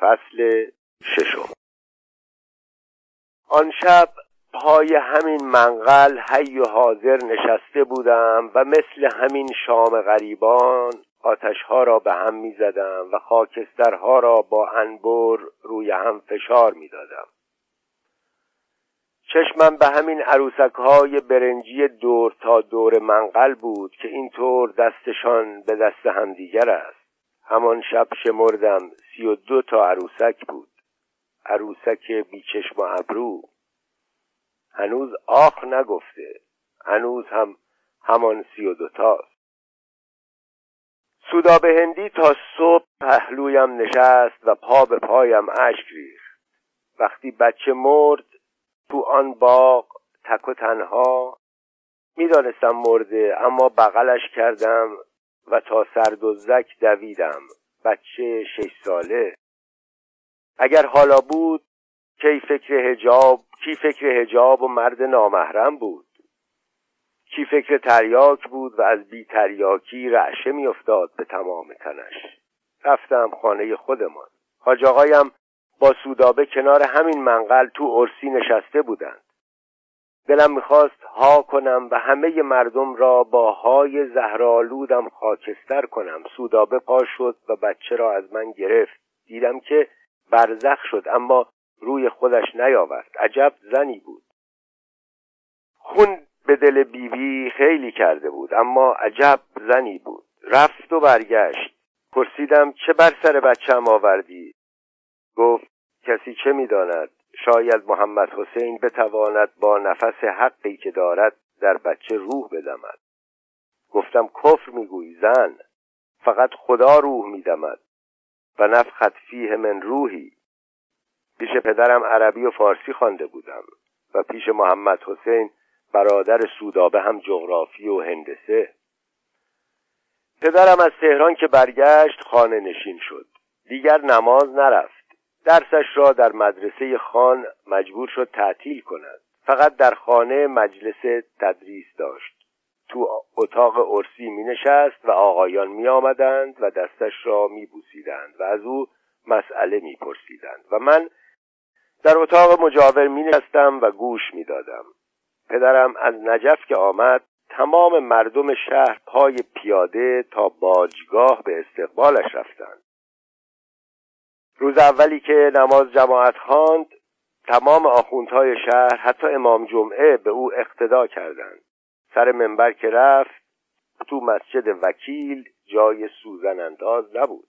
فصل ششم آن شب پای همین منقل حی و حاضر نشسته بودم و مثل همین شام غریبان آتشها را به هم می زدم و خاکسترها را با انبر روی هم فشار می دادم. چشمم به همین عروسک های برنجی دور تا دور منقل بود که اینطور دستشان به دست همدیگر است همان شب شمردم. سی و دو تا عروسک بود. عروسک بیچشم و ابرو. هنوز آخ نگفته. هنوز هم همان سی و دو تاست. سوداب هندی تا صبح پهلویم نشست و پا به پایم اشک ریخت. وقتی بچه مرد تو آن باغ تک و تنها می‌دانستم مرده اما بغلش کردم و تا سردوزک دویدم. بچه شش ساله. اگر حالا بود کی فکر هجاب کی فکر هجاب و مرد نامحرم بود؟ کی فکر تریاک بود و از بی تریاکی رعشه میافتاد به تمام تنش؟ رفتم خانه خودمان. حاج آقایم با سودابه کنار همین منقل تو ارسی نشسته بودند. دلم می‌خواست ها کنم و همه مردم را با های زهرالودم خاکستر کنم. سودابه پا شد و بچه را از من گرفت. دیدم که برزخ شد اما روی خودش نیاورد. عجب زنی بود. خون به دل بیبی خیلی کرده بود اما عجب زنی بود. رفت و برگشت. پرسیدم چه بر سر بچم آوردی؟ گفت کسی چه می‌داند؟ شاید محمد حسین بتواند با نفس حقی که دارد در بچه روح بدمد. گفتم کفر می‌گویی زن فقط خدا روح میدمد و نفخت فیه من روحی. پیش پدرم عربی و فارسی خوانده بودم و پیش محمد حسین برادر سودابه هم جغرافی و هندسه. پدرم از تهران که برگشت خانه نشین شد. دیگر نماز نرفت. درسش را در مدرسه خان مجبور شد تعطیل کند. فقط در خانه مجلس تدریس داشت. تو اتاق ارسی می نشست و آقایان می آمدند و دستش را می بوسیدند و از او مسئله می پرسیدند و من در اتاق مجاور می نشستم و گوش می دادم. پدرم از نجف که آمد تمام مردم شهر پای پیاده تا باجگاه به استقبالش رفتند. روز اولی که نماز جماعت خواند تمام آخوندهای شهر حتی امام جمعه به او اقتدا کردند. سر منبر که رفت تو مسجد وکیل جای سوزن انداز نبود.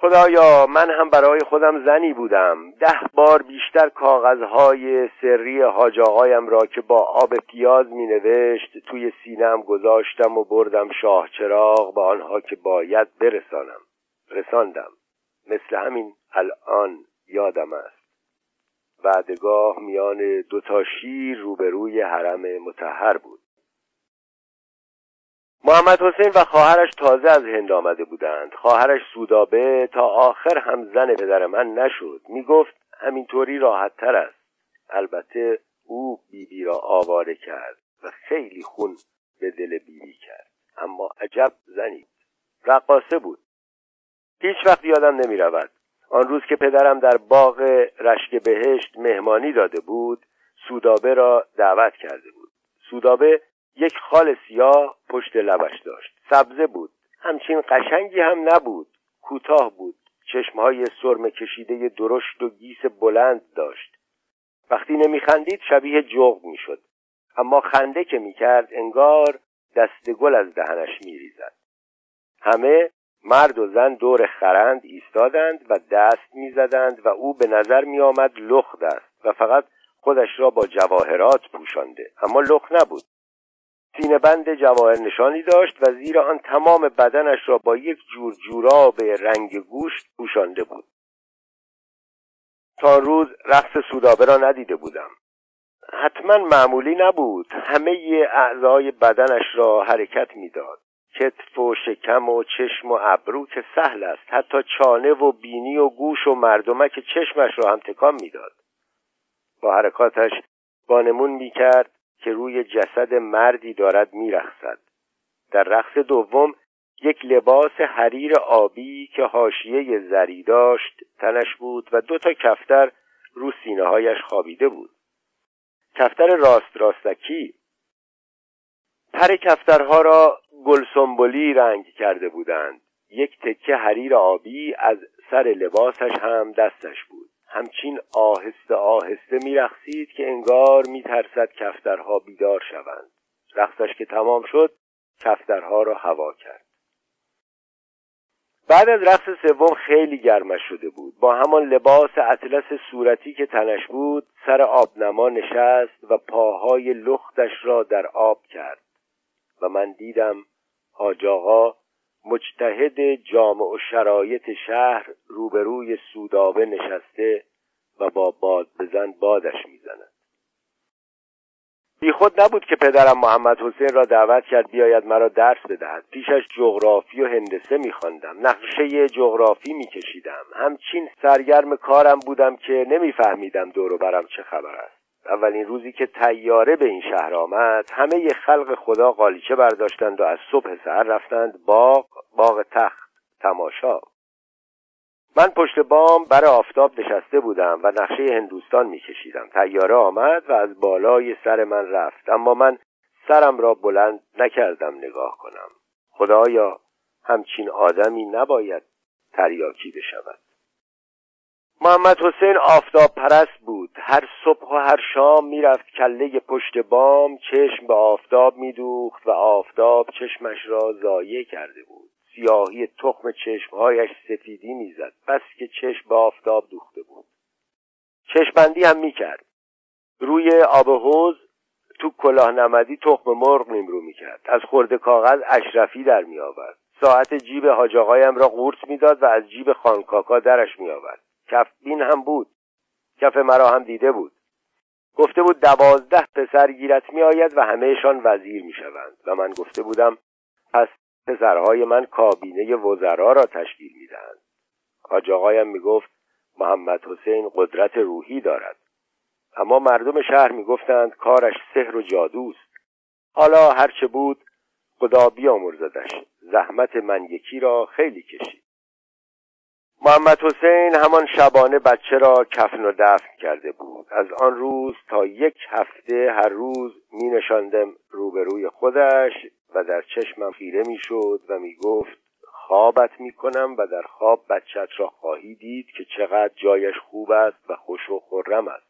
خدایا من هم برای خودم زنی بودم. ده بار بیشتر کاغذهای سری حاج آقایم را که با آب پیاز می نوشت توی سینم گذاشتم و بردم شاه چراغ به آنها که باید برسانم. رساندم. مثل همین الان یادم است. وعدگاه میان دوتا شیر روبروی حرم متحر بود. محمد حسین و خواهرش تازه از هند آمده بودند. خواهرش سودابه تا آخر هم زن پدر من نشد. می‌گفت همینطوری راحت تر است. البته او بیبی را آواره کرد و خیلی خون به دل بیبی کرد. اما عجب زنی رقاصه بود. هیچ وقت یادم نمی رود آن روز که پدرم در باغ رشک بهشت مهمانی داده بود سودابه را دعوت کرده بود. سودابه یک خال سیاه پشت لبش داشت. سبزه بود. همچین قشنگی هم نبود. کوتاه بود. چشمهای سرم کشیده درشت و گیس بلند داشت. وقتی نمیخندید شبیه جغد می‌شد. اما خنده که می‌کرد انگار دست گل از دهنش میریزد. همه مرد و زن دور خرند ایستادند و دست می‌زدند و او به نظر میآمد لخت است و فقط خودش را با جواهرات پوشانده اما لخت نبود. سینه بند جواهر نشانی داشت و زیر آن تمام بدنش را با یک جور جورا به رنگ گوشت پوشانده بود. تا روز رقص سودابه را ندیده بودم. حتما معمولی نبود. همه اعضای بدنش را حرکت می‌داد. کتف و شکم و چشم و ابرو که سهل است. حتی چانه و بینی و گوش و مردمک چشمش را هم تکان می‌داد. با حرکاتش بانمون می‌کرد که روی جسد مردی دارد میرخصد در رقص دوم یک لباس حریر آبی که حاشیه زری داشت تنش بود و دو تا کفتر رو سینه هایش خوابیده بود. کفتر راست راستکی. پر کفترها را گلسنبولی رنگ کرده بودند. یک تکه حریر آبی از سر لباسش هم دستش بود. همچین آهسته آهسته میرقصید که انگار میترسد کفترها بیدار شوند. رقصش که تمام شد کفترها را هوا کرد. بعد از رقص سوم خیلی گرمش شده بود. با همان لباس اطلس صورتی که تنش بود سر آبنما نشست و پاهای لختش را در آب کرد. و من دیدم حاج مجتهد جامع و شرایط شهر روبروی سودابه نشسته و با باد بزن بادش می‌زند. بی خود نبود که پدرم محمد حسین را دعوت کرد بیاید مرا درس بدهد. پیشش جغرافی و هندسه میخواندم. نقشه جغرافی میکشیدم. همچین سرگرم کارم بودم که نمیفهمیدم دور و برم چه خبر است. اولین روزی که تیاره به این شهر آمد همه خلق خدا قالیچه برداشتند و از صبح سر رفتند باغ باغ تخت تماشا. من پشت بام بر آفتاب نشسته بودم و نقشه هندوستان میکشیدم. تیاره آمد و از بالای سر من رفت اما من سرم را بلند نکردم نگاه کنم. خدایا همچین آدمی نباید تریاکی بشود. محمد حسین آفتاب پرست بود. هر صبح و هر شام می‌رفت کله پشت بام چشم به آفتاب میدوخت و آفتاب چشمش را ضایع کرده بود. سیاهی تخم چشمهایش سفیدی می‌زد بس که چشم به آفتاب دوخته بود. چشمبندی هم می‌کرد. روی آب حوز تو کلاه نمدی تخم مرغ نیمرو می‌کرد. از خورده کاغذ اشرفی در میآورد. ساعت جیب حاج را قورت می‌داد و از جیب خانکاکا درش میآورد. کف بین هم بود. کف مرا هم دیده بود. گفته بود دوازده پسر گیرت میآید و همهشان وزیر می‌شوند و من گفته بودم پس پسرهای من کابینه وزرا را تشکیل می‌دهند. حاج آقایم می‌گفت محمد حسین قدرت روحی دارد. اما مردم شهر می‌گفتند کارش سحر و جادوست حالا هرچه بود خدا بیامرزدش. زحمت من یکی را خیلی کشید. محمد حسین همان شبانه بچه را کفن و دفن کرده بود. از آن روز تا یک هفته هر روز می نشاندم روبروی خودش و در چشمم خیره می شد و می گفت خوابت می کنم و در خواب بچت را خواهی دید که چقدر جایش خوب است و خوش و خرم است.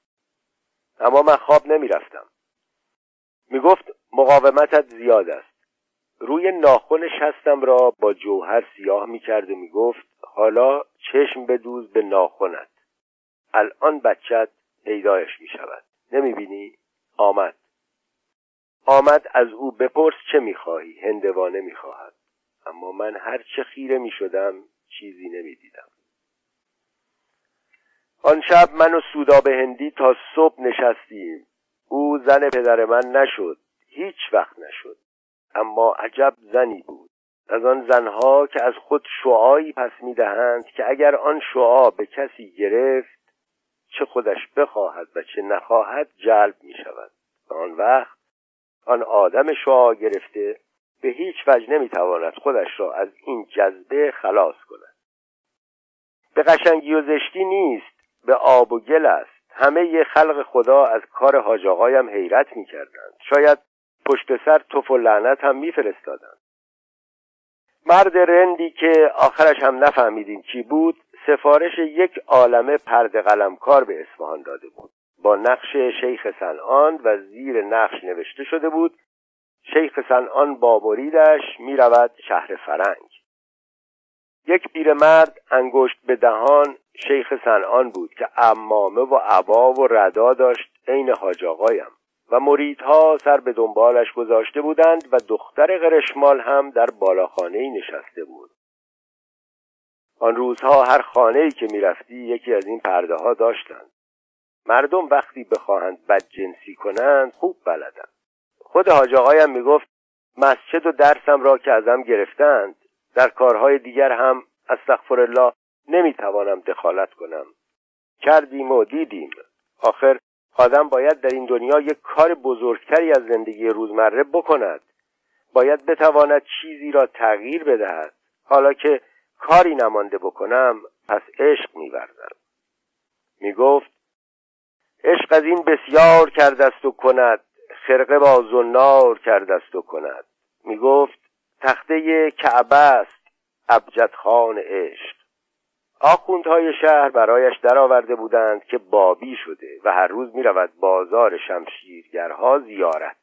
اما من خواب نمی رفتم می گفت مقاومتت زیاد است. روی ناخن شستم را با جوهر سیاه می کرد و می گفت حالا چشم بدوز به ناخنت. الان بچت پیدایش می شود نمی بینی؟ آمد. آمد از او بپرس چه می‌خواهی. هندوانه می‌خواهد. اما من هر چه خیره می‌شدم چیزی نمی‌دیدم. آن شب من و سوداب هندی تا صبح نشستیم. او زن پدر من نشد. هیچ وقت نشد. اما عجب زنی بود. از آن زنها که از خود شعایی پس می‌دهند که اگر آن شعا به کسی گرفت چه خودش بخواهد و چه نخواهد جلب می شود آن وقت آن آدم شعا گرفته به هیچ وجه نمی‌تواند خودش را از این جذبه خلاص کند. به قشنگی و زشتی نیست به آب و گل است. همه خلق خدا از کار حاج آقایم حیرت می‌کردند. شاید پشت سر توف و لعنت هم میفرستادند مرد رندی که آخرش هم نفهمیدیم کی بود سفارش یک عالمه پرد قلمکار به اصفهان داده بود. با نقش شیخ سنان و زیر نقش نوشته شده بود شیخ سنان با مریدش می رود شهر فرنگ. یک پیرمرد انگشت به دهان شیخ سنان بود که امامه و عبا و ردا داشت عین حاج آقایم. و مریدها سر به دنبالش گذاشته بودند و دختر قرشمال هم در بالاخانه نشسته بود. آن روزها هر خانه که می‌رفتی یکی از این پرده ها داشتند. مردم وقتی بخواهند بدجنسی کنند خوب بلدند. خود حاج آقایم می‌گفت مسجد و درسم را که ازم گرفتند در کارهای دیگر هم استغفر الله نمی‌توانم دخالت کنم. کردیم و دیدیم. آخر آدم باید در این دنیا یک کار بزرگتری از زندگی روزمره بکند. باید بتواند چیزی را تغییر بدهد. حالا که کاری نمانده بکنم پس عشق میورزم. می‌گفت عشق از این بسیار کردست و کند. خرقه با زنار کردست و کند. می‌گفت تخته کعبه است ابجد خان عشق. آخوندهای شهر برایش درآورده بودند که بابی شده و هر روز می‌رود بازار شمشیرگرها زیارت.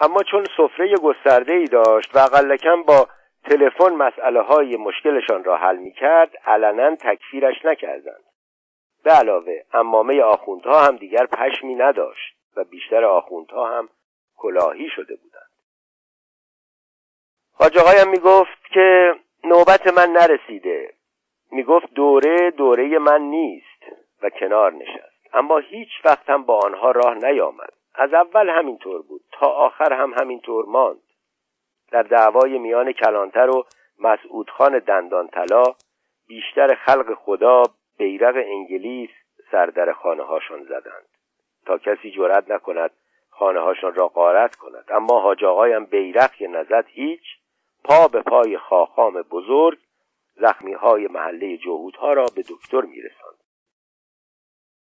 اما چون سفره گسترده ای داشت و اقلکم با تلفن مسئله های مشکلشان را حل می کرد علنا تکفیرش نکردند. به علاوه امامه آخوندها هم دیگر پشمی نداشت و بیشتر آخوندها هم کلاهی شده بودند. حاج آقایم می گفت که نوبت من نرسیده. می گفت دوره دوره من نیست و کنار نشست. اما هیچ وقت هم با آنها راه نیامد. از اول همینطور بود. تا آخر هم همینطور ماند. در دعوای میان کلانتر و مسعود خان دندان طلا بیشتر خلق خدا بیرق انگلیس سر در خانه هاشان زدند. تا کسی جرأت نکند خانه هاشان را غارت کند. اما حاج آقایم بیرق نزد هیچ پا به پای خاخام بزرگ زخمی های محله جهودها را به دکتر میرساند.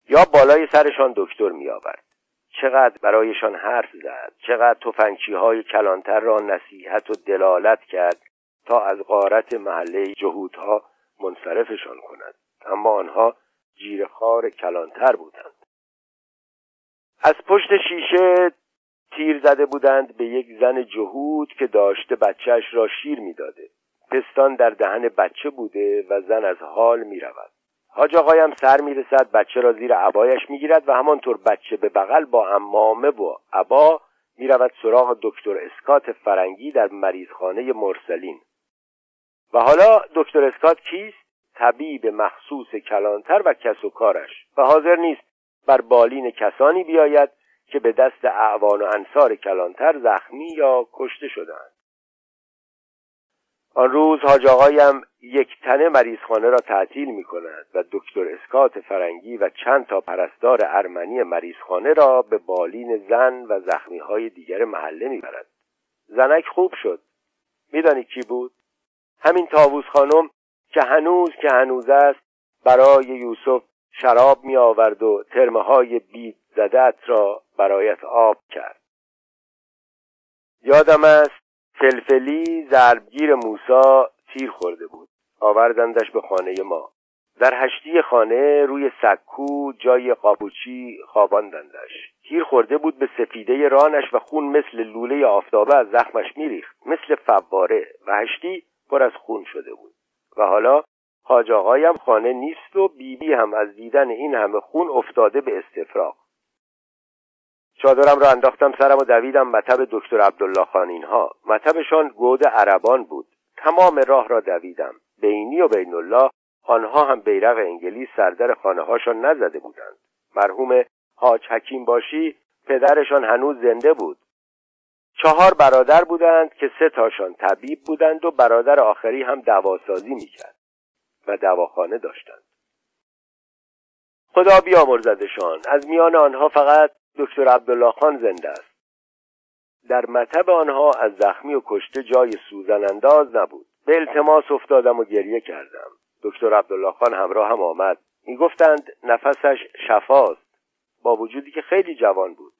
یا بالای سرشان دکتر می آورد چقدر برایشان حرف زد چقدر تفنگچی های کلانتر را نصیحت و دلالت کرد تا از غارت محله جهودها منصرفشان کند. اما آنها جیرخار کلانتر بودند. از پشت شیشه تیر زده بودند به یک زن جهود که داشته بچهش را شیر می‌داده. پستان در دهن بچه بوده و زن از حال می رود حاج آقایم سر می‌رسد بچه را زیر عبایش می‌گیرد و همانطور بچه به بغل با امامه و عبا می‌رود سراغ دکتر اسکات فرنگی در مریضخانه مرسلین. و حالا دکتر اسکات کیست؟ طبیب مخصوص کلانتر و کس و کارش. و حاضر نیست بر بالین کسانی بیاید که به دست اعوان و انصار کلانتر زخمی یا کشته شدند آن روز حاج آقایم یک تنه مریضخانه را تعطیل می کند و دکتر اسکات فرنگی و چند تا پرستار ارمنی مریضخانه را به بالین زن و زخمی های دیگر محله می برد. زنک خوب شد. میدانی کی بود؟ همین تاووس خانم که هنوز که هنوز است برای یوسف شراب می آورد و ترمه های بید زدت را برایت آب کرد. یادم است فلفلی ضربگیر موسا تیر خورده بود. آوردندش به خانه ما. در هشتی خانه روی سکو جای قاپوچی خواباندندش. تیر خورده بود به سفیده رانش و خون مثل لوله آفتابه از زخمش میریخت. مثل فواره و هشتی پر از خون شده بود. و حالا حاج خانه نیست و بیبی بی هم از دیدن این همه خون افتاده به استفراغ. چادرم را انداختم سرم و دویدم مطب دکتر عبدالله خان. اینها مطبشان گود عربان بود. تمام راه را دویدم. بینی و بین الله آنها هم بیرق انگلیس سردر خانه هاشان نزده بودند. مرحوم حاج حکیم باشی پدرشان هنوز زنده بود. چهار برادر بودند که سه تاشان طبیب بودند و برادر آخری هم دواسازی می‌کرد و دواخانه داشتند. خدا بیامرزدشان. از میان آنها فقط دکتر عبدالله خان زنده است. در مطب آنها از زخمی و کشته جای سوزن انداز نبود. به التماس افتادم و گریه کردم. دکتر عبدالله خان همراه هم آمد. می‌گفتند نفسش شفاست. با وجودی که خیلی جوان بود.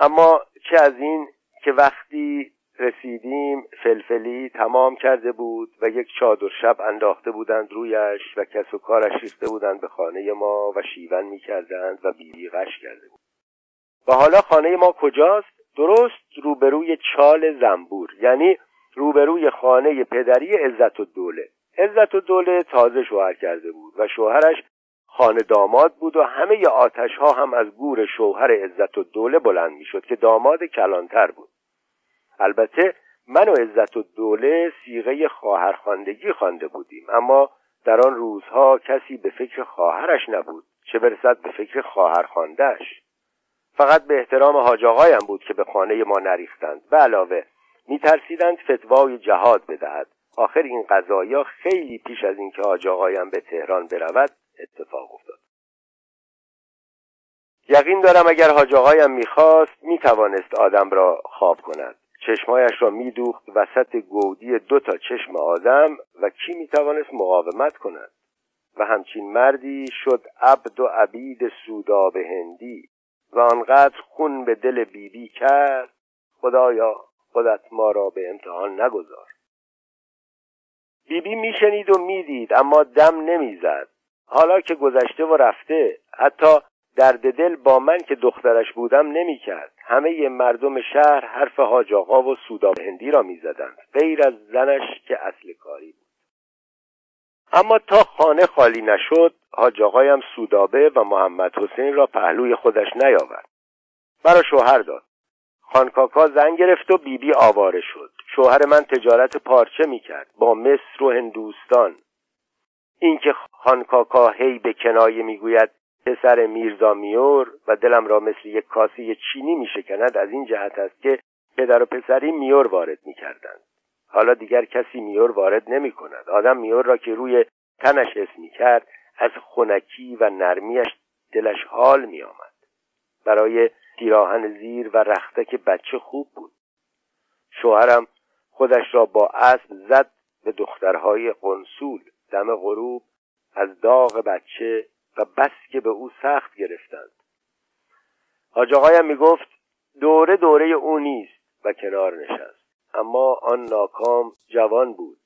اما چه از این که وقتی رسیدیم فلفلی تمام کرده بود و یک چادر شب انداخته بودند رویش و کس و کارش ریخته بودند به خانه ما و شیون می‌کردند و بیبی غش کرده بود. و حالا خانه ما کجاست؟ درست روبروی چال زنبور یعنی روبروی خانه پدری عزت و دوله. عزت و دوله تازه شوهر کرده بود و شوهرش خانه داماد بود و همه آتش ها هم از گور شوهر عزت و دوله بلند می‌شد که داماد کلانتر بود. البته من و عزت و دوله سیغه خواهرخواندگی خوانده بودیم اما در آن روزها کسی به فکر خواهرش نبود چه برسد به فکر خواهرخواندهش فقط به احترام حاج بود که به خانه ما نریختند به علاوه میترسیدند فتوای جهاد بدهد. آخر این قضایا خیلی پیش از اینکه حاج آقایم به تهران برود اتفاق افتاد. یقین دارم اگر حاج آقایم می‌خواست می‌توانست آدم را خواب کند. چشمایش را میدوخت وسط گودی دو تا چشم آدم و کی می‌توانست مقاومت کند؟ و همچین مردی شد عبد و عبید سوداب هندی و آنقدر خون به دل بیبی بی کرد خدایا خودت ما را به امتحان نگذار. بیبی میشنید و می‌دید اما دم نمی‌زد. حالا که گذشته و رفته حتی درد دل با من که دخترش بودم نمی‌کرد. همه مردم شهر حرف حاج آقا و سوداب هندی را می‌زدند. غیر از زنش که اصل کاری بود. اما تا خانه خالی نشد حاج آقایم سودابه و محمد حسین را پهلوی خودش نیاورد. مرا شوهر داد. خانکاکا زن گرفت و بیبی بی آواره شد. شوهر من تجارت پارچه می‌کرد. با مصر و هندوستان. اینکه خانکاکا هی به کنایه می‌گوید پسر میرزا میور و دلم را مثل یک کاسه چینی میشکند از این جهت است که پدر و پسری میور وارد می‌کردند. حالا دیگر کسی میور وارد نمی کند آدم میور را که روی تنش اسم می کرد از خونکی و نرمیش دلش حال می آمد برای پیراهن زیر و رختک بچه خوب بود. شوهرم خودش را با اسب زد به دخترهای قنسول. دم غروب از داغ بچه و بس که به او سخت گرفتند. حاج آقایم می‌گفت دوره دوره او نیست و کنار نشست. اما آن ناکام جوان بود.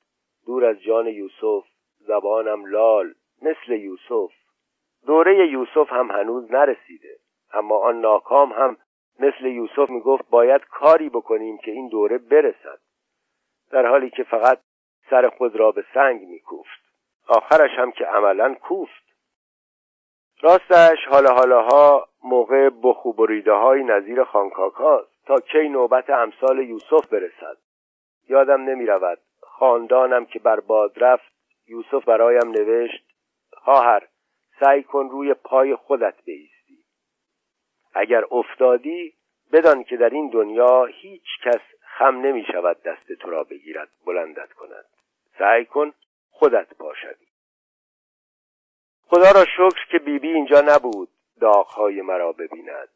دور از جان یوسف زبانم لال مثل یوسف. دوره یوسف هم هنوز نرسیده. اما آن ناکام هم مثل یوسف می‌گفت باید کاری بکنیم که این دوره برسد. در حالی که فقط سر خود را به سنگ میکوفت. آخرش هم که عملا کوفت. راستش حالا حالاها موقع بخو بریده های نظیر خانکاکاست تا کی نوبت امثال یوسف برسد. یادم نمی رود خاندانم که بر باد رفت یوسف برایم نوشت خواهر سعی کن روی پای خودت بیستی اگر افتادی بدان که در این دنیا هیچ کس خم نمی شود دست تو را بگیرد بلندت کند. سعی کن خودت باشدی. خدا را شکر که بیبی بی اینجا نبود داغهای مرا ببیند.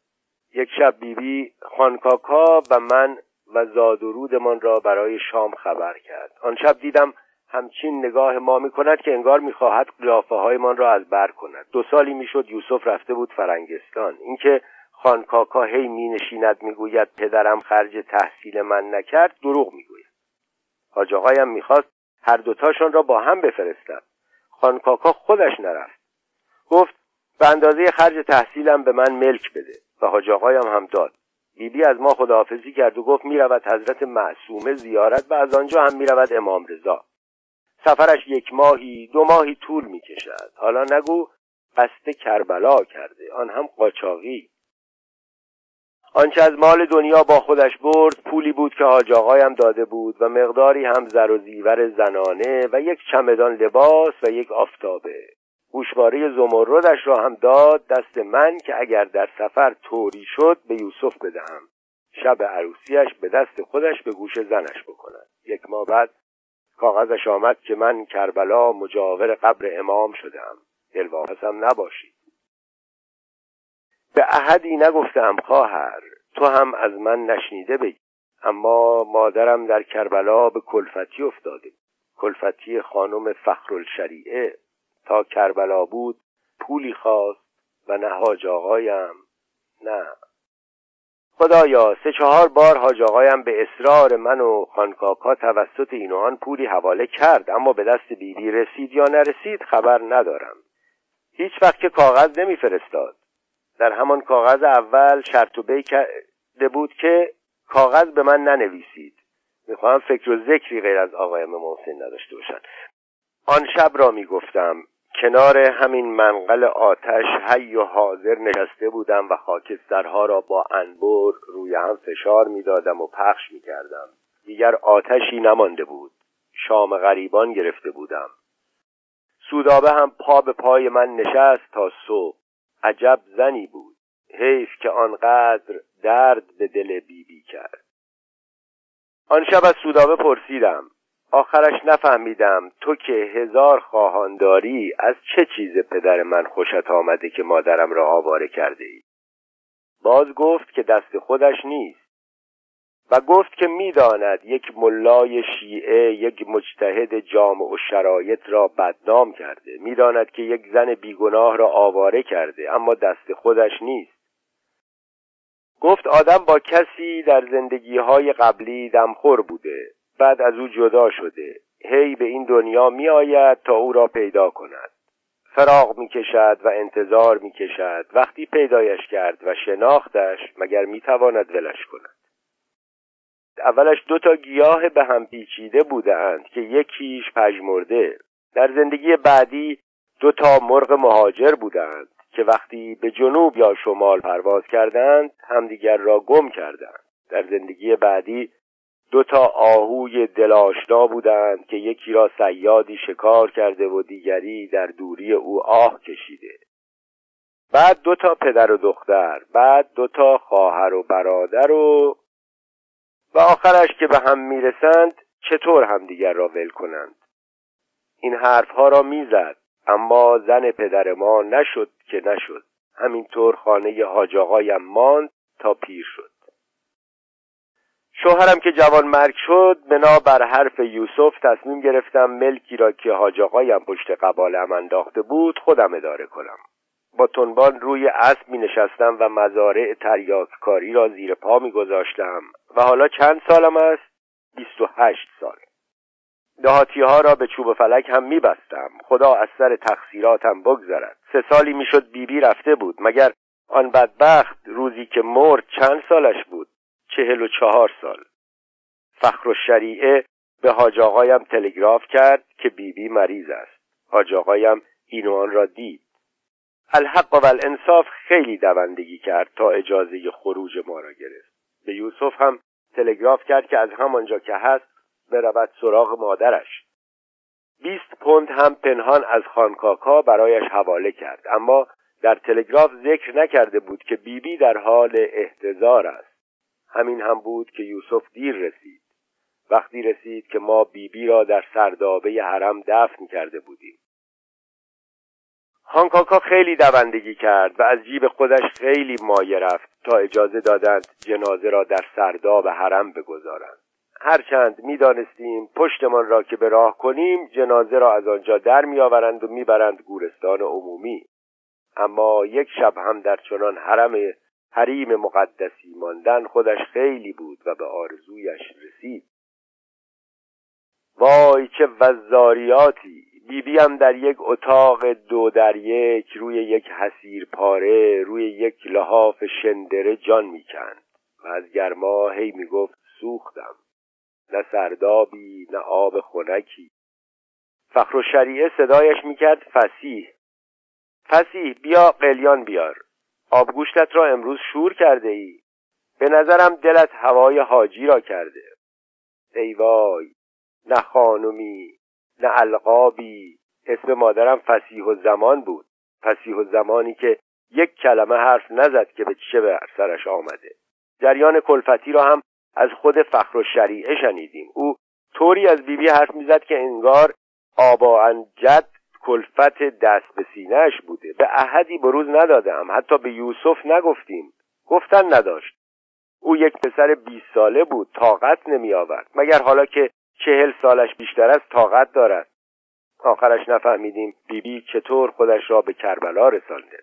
یک شب بیبی بی خانکاکا و من و زاد و رودمان را برای شام خبر کرد. آن شب دیدم همچین نگاه ما می کند که انگار می‌خواهد قیافه هایمان را از بر کند. دو سالی می‌شد یوسف رفته بود فرنگستان. اینکه خانکاکا هی می نشیند می‌گوید پدرم خرج تحصیل من نکرد دروغ می‌گوید. آقایم می‌خواست هر دوتاشان را با هم بفرستم خانکاکا خودش نرفت. گفت به اندازه خرج تحصیلم به من ملک بده. و حاج آقایم هم داد. بیبی از ما خداحافظی کرد و گفت می‌رود حضرت معصومه زیارت و از آنجا هم می‌رود امام رضا. سفرش یک ماهی دو ماهی طول می‌کشد. حالا نگو قصد کربلا کرده آن هم قاچاقی. آنچه از مال دنیا با خودش برد پولی بود که حاج آقایم داده بود و مقداری هم زر و زیور زنانه و یک چمدان لباس و یک آفتابه. گوشواره زمردش را هم داد دست من که اگر در سفر طوری شد به یوسف بدهم. شب عروسیش به دست خودش به گوش زنش بکند. یک ماه بعد کاغذش آمد که من کربلا مجاور قبر امام شدم. دلواپسم نباشید به احدی نگفتم خواهر تو هم از من نشنیده بگی. اما مادرم در کربلا به کلفتی افتاده. کلفتی خانم فخرالشریعه. تا کربلا بود پولی خواست و نه حاج آقایم. نه. خدایا سه چهار بار حاج آقایم به اصرار من و خانکاکا توسط این آن پولی حواله کرد اما به دست بیبی رسید یا نرسید خبر ندارم. هیچ وقت که کاغذ نمیفرستاد. در همان کاغذ اول شرط و بی کرده بود که کاغذ به من ننویسید. می‌خواهم فکر و ذکری غیر از آقایم محسن نداشته باشن آن شب را می‌گفتم. کنار همین منقل آتش حی و حاضر نشسته بودم و خاکسترها را با انبر روی هم فشار می‌دادم و پخش می‌کردم. دیگر آتشی نمانده بود. شام غریبان گرفته بودم. سودابه هم پا به پای من نشست تا صبح. عجب زنی بود. حیف که آنقدر درد به دل بیبی بی کرد. آن شب از سودابه پرسیدم آخرش نفهمیدم تو که هزار خواهان داری از چه چیز پدر من خوشت آمده که مادرم را آواره کرده ای باز گفت که دست خودش نیست و گفت که می‌داند یک ملای شیعه یک مجتهد جامع و شرایط را بدنام کرده. می‌داند که یک زن بیگناه را آواره کرده اما دست خودش نیست. گفت آدم با کسی در زندگی های قبلی دمخور بوده. بعد از او جدا شده. هی به این دنیا می آید تا او را پیدا کند. فراغ می کشد و انتظار می کشد وقتی پیدایش کرد و شناختش مگر می تواند ولش کند؟ اولش دو تا گیاه به هم پیچیده بودند که یکیش پژمرده. در زندگی بعدی دو تا مرغ مهاجر بودند که وقتی به جنوب یا شمال پرواز کردند همدیگر را گم کردند. در زندگی بعدی دو تا آهوی دلاشنا بودند که یکی را سیادی شکار کرده و دیگری در دوری او آه کشیده. بعد دو تا پدر و دختر بعد دو تا خواهر و برادر و و آخرش که به هم می‌رسند چطور همدیگر را ول کنند؟ این حرفها را می‌زد اما زن پدر ما نشد که نشد. همینطور خانه حاج ماند تا پیر شد. شوهرم که جوان مرگ شد بنا بر حرف یوسف تصمیم گرفتم ملکی را که حاج آقایم پشت قبالم انداخته بود خودم اداره کنم. با تنبان روی اسب می نشستم و مزارع تریاککاری را زیر پا می گذاشتم و حالا چند سالم است؟ بیست و هشت سال. دهاتی ها را به چوب فلک هم می بستم خدا از سر تقصیراتم بگذرد. سه سالی می‌شد بیبی رفته بود مگر آن بدبخت روزی که مرد چند سالش بود؟ چهل و چهار سال. فخر و شریعه به حاج آقایم تلگراف کرد که بیبی بی مریض است. حاج آقایم این آن را دید. الحق و الانصاف خیلی دوندگی کرد تا اجازه خروج ما را گرفت. به یوسف هم تلگراف کرد که از همانجا که هست برود سراغ مادرش. بیست پوند هم پنهان از خانکاکا برایش حواله کرد. اما در تلگراف ذکر نکرده بود که بیبی بی در حال احتضار است. همین هم بود که یوسف دیر رسید. وقتی رسید که ما بیبی بی را در سردابه حرم دفن کرده بودیم. هانکاکا خیلی دوندگی کرد و از جیب خودش خیلی مایه رفت تا اجازه دادند جنازه را در سرداب حرم بگذارند. هرچند می‌دانستیم پشتمان را که به راه کنیم جنازه را از آنجا در میآورند و می‌برند گورستان عمومی. اما یک شب هم در چنان حرم حریم مقدسی ماندن خودش خیلی بود و به آرزویش رسید. وای چه وزاریاتی! هم در یک اتاق دو در یک روی یک حسیر پاره روی یک لحاف شندره جان می‌کند. و از گرما هی می‌گفت سوختم. نه سردابی نه آب خنکی. فخر و شریعه صدایش می‌کرد فسیح. فسیح بیا قلیان بیار. آبگوشتت را امروز شور کرده ای به نظرم دلت هوای حاجی را کرده. ای وای نه خانمی نه القابی. اسم مادرم فسیح و زمان بود. فسیح و زمانی که یک کلمه حرف نزد که به چه به سرش آمده. جریان کلفتی را هم از خود فخر و شریعه شنیدیم. او طوری از بیبی حرف می‌زد که انگار آبا انجد کلفت دست به سینهش بوده. به احدی بروز ندادم. حتی به یوسف نگفتیم. گفتن نداشت. او یک پسر بیست ساله بود. طاقت نمی آورد مگر حالا که چهل سالش بیشتر از طاقت دارد؟ آخرش نفهمیدیم بیبی بی چطور خودش را به کربلا رسانده.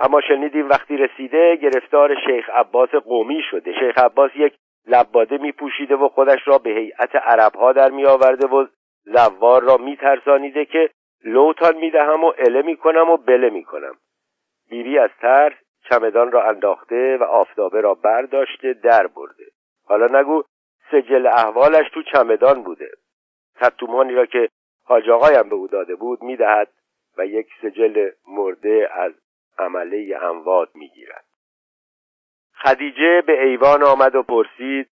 اما شنیدیم وقتی رسیده گرفتار شیخ عباس قومی شده. شیخ عباس یک لباده می پوشیده و خودش را به هیئت عربها در می آورده و زوار را می ترسانیده که لوتان می دهم و اله می کنم و بله می کنم بیبی از ترس چمدان را انداخته و آفتابه را برداشته در برده. حالا نگو سجل احوالش تو چمدان بوده. خطومانی را که حاج آقایم به او داده بود می‌دهد و یک سجل مرده از عمله اموات می‌گیرد. خدیجه به ایوان آمد و پرسید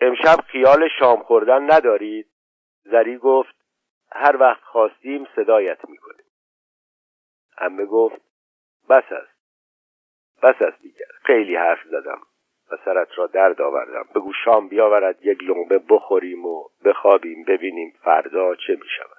امشب خیال شام خوردن ندارید؟ زری گفت هر وقت خواستیم صدایت می‌کنیم امه گفت بس است. بس است دیگر خیلی حرف زدم و سرت را درد آوردم. بگو شام بیاورد یک لغمه بخوریم و بخوابیم ببینیم فردا چه می شود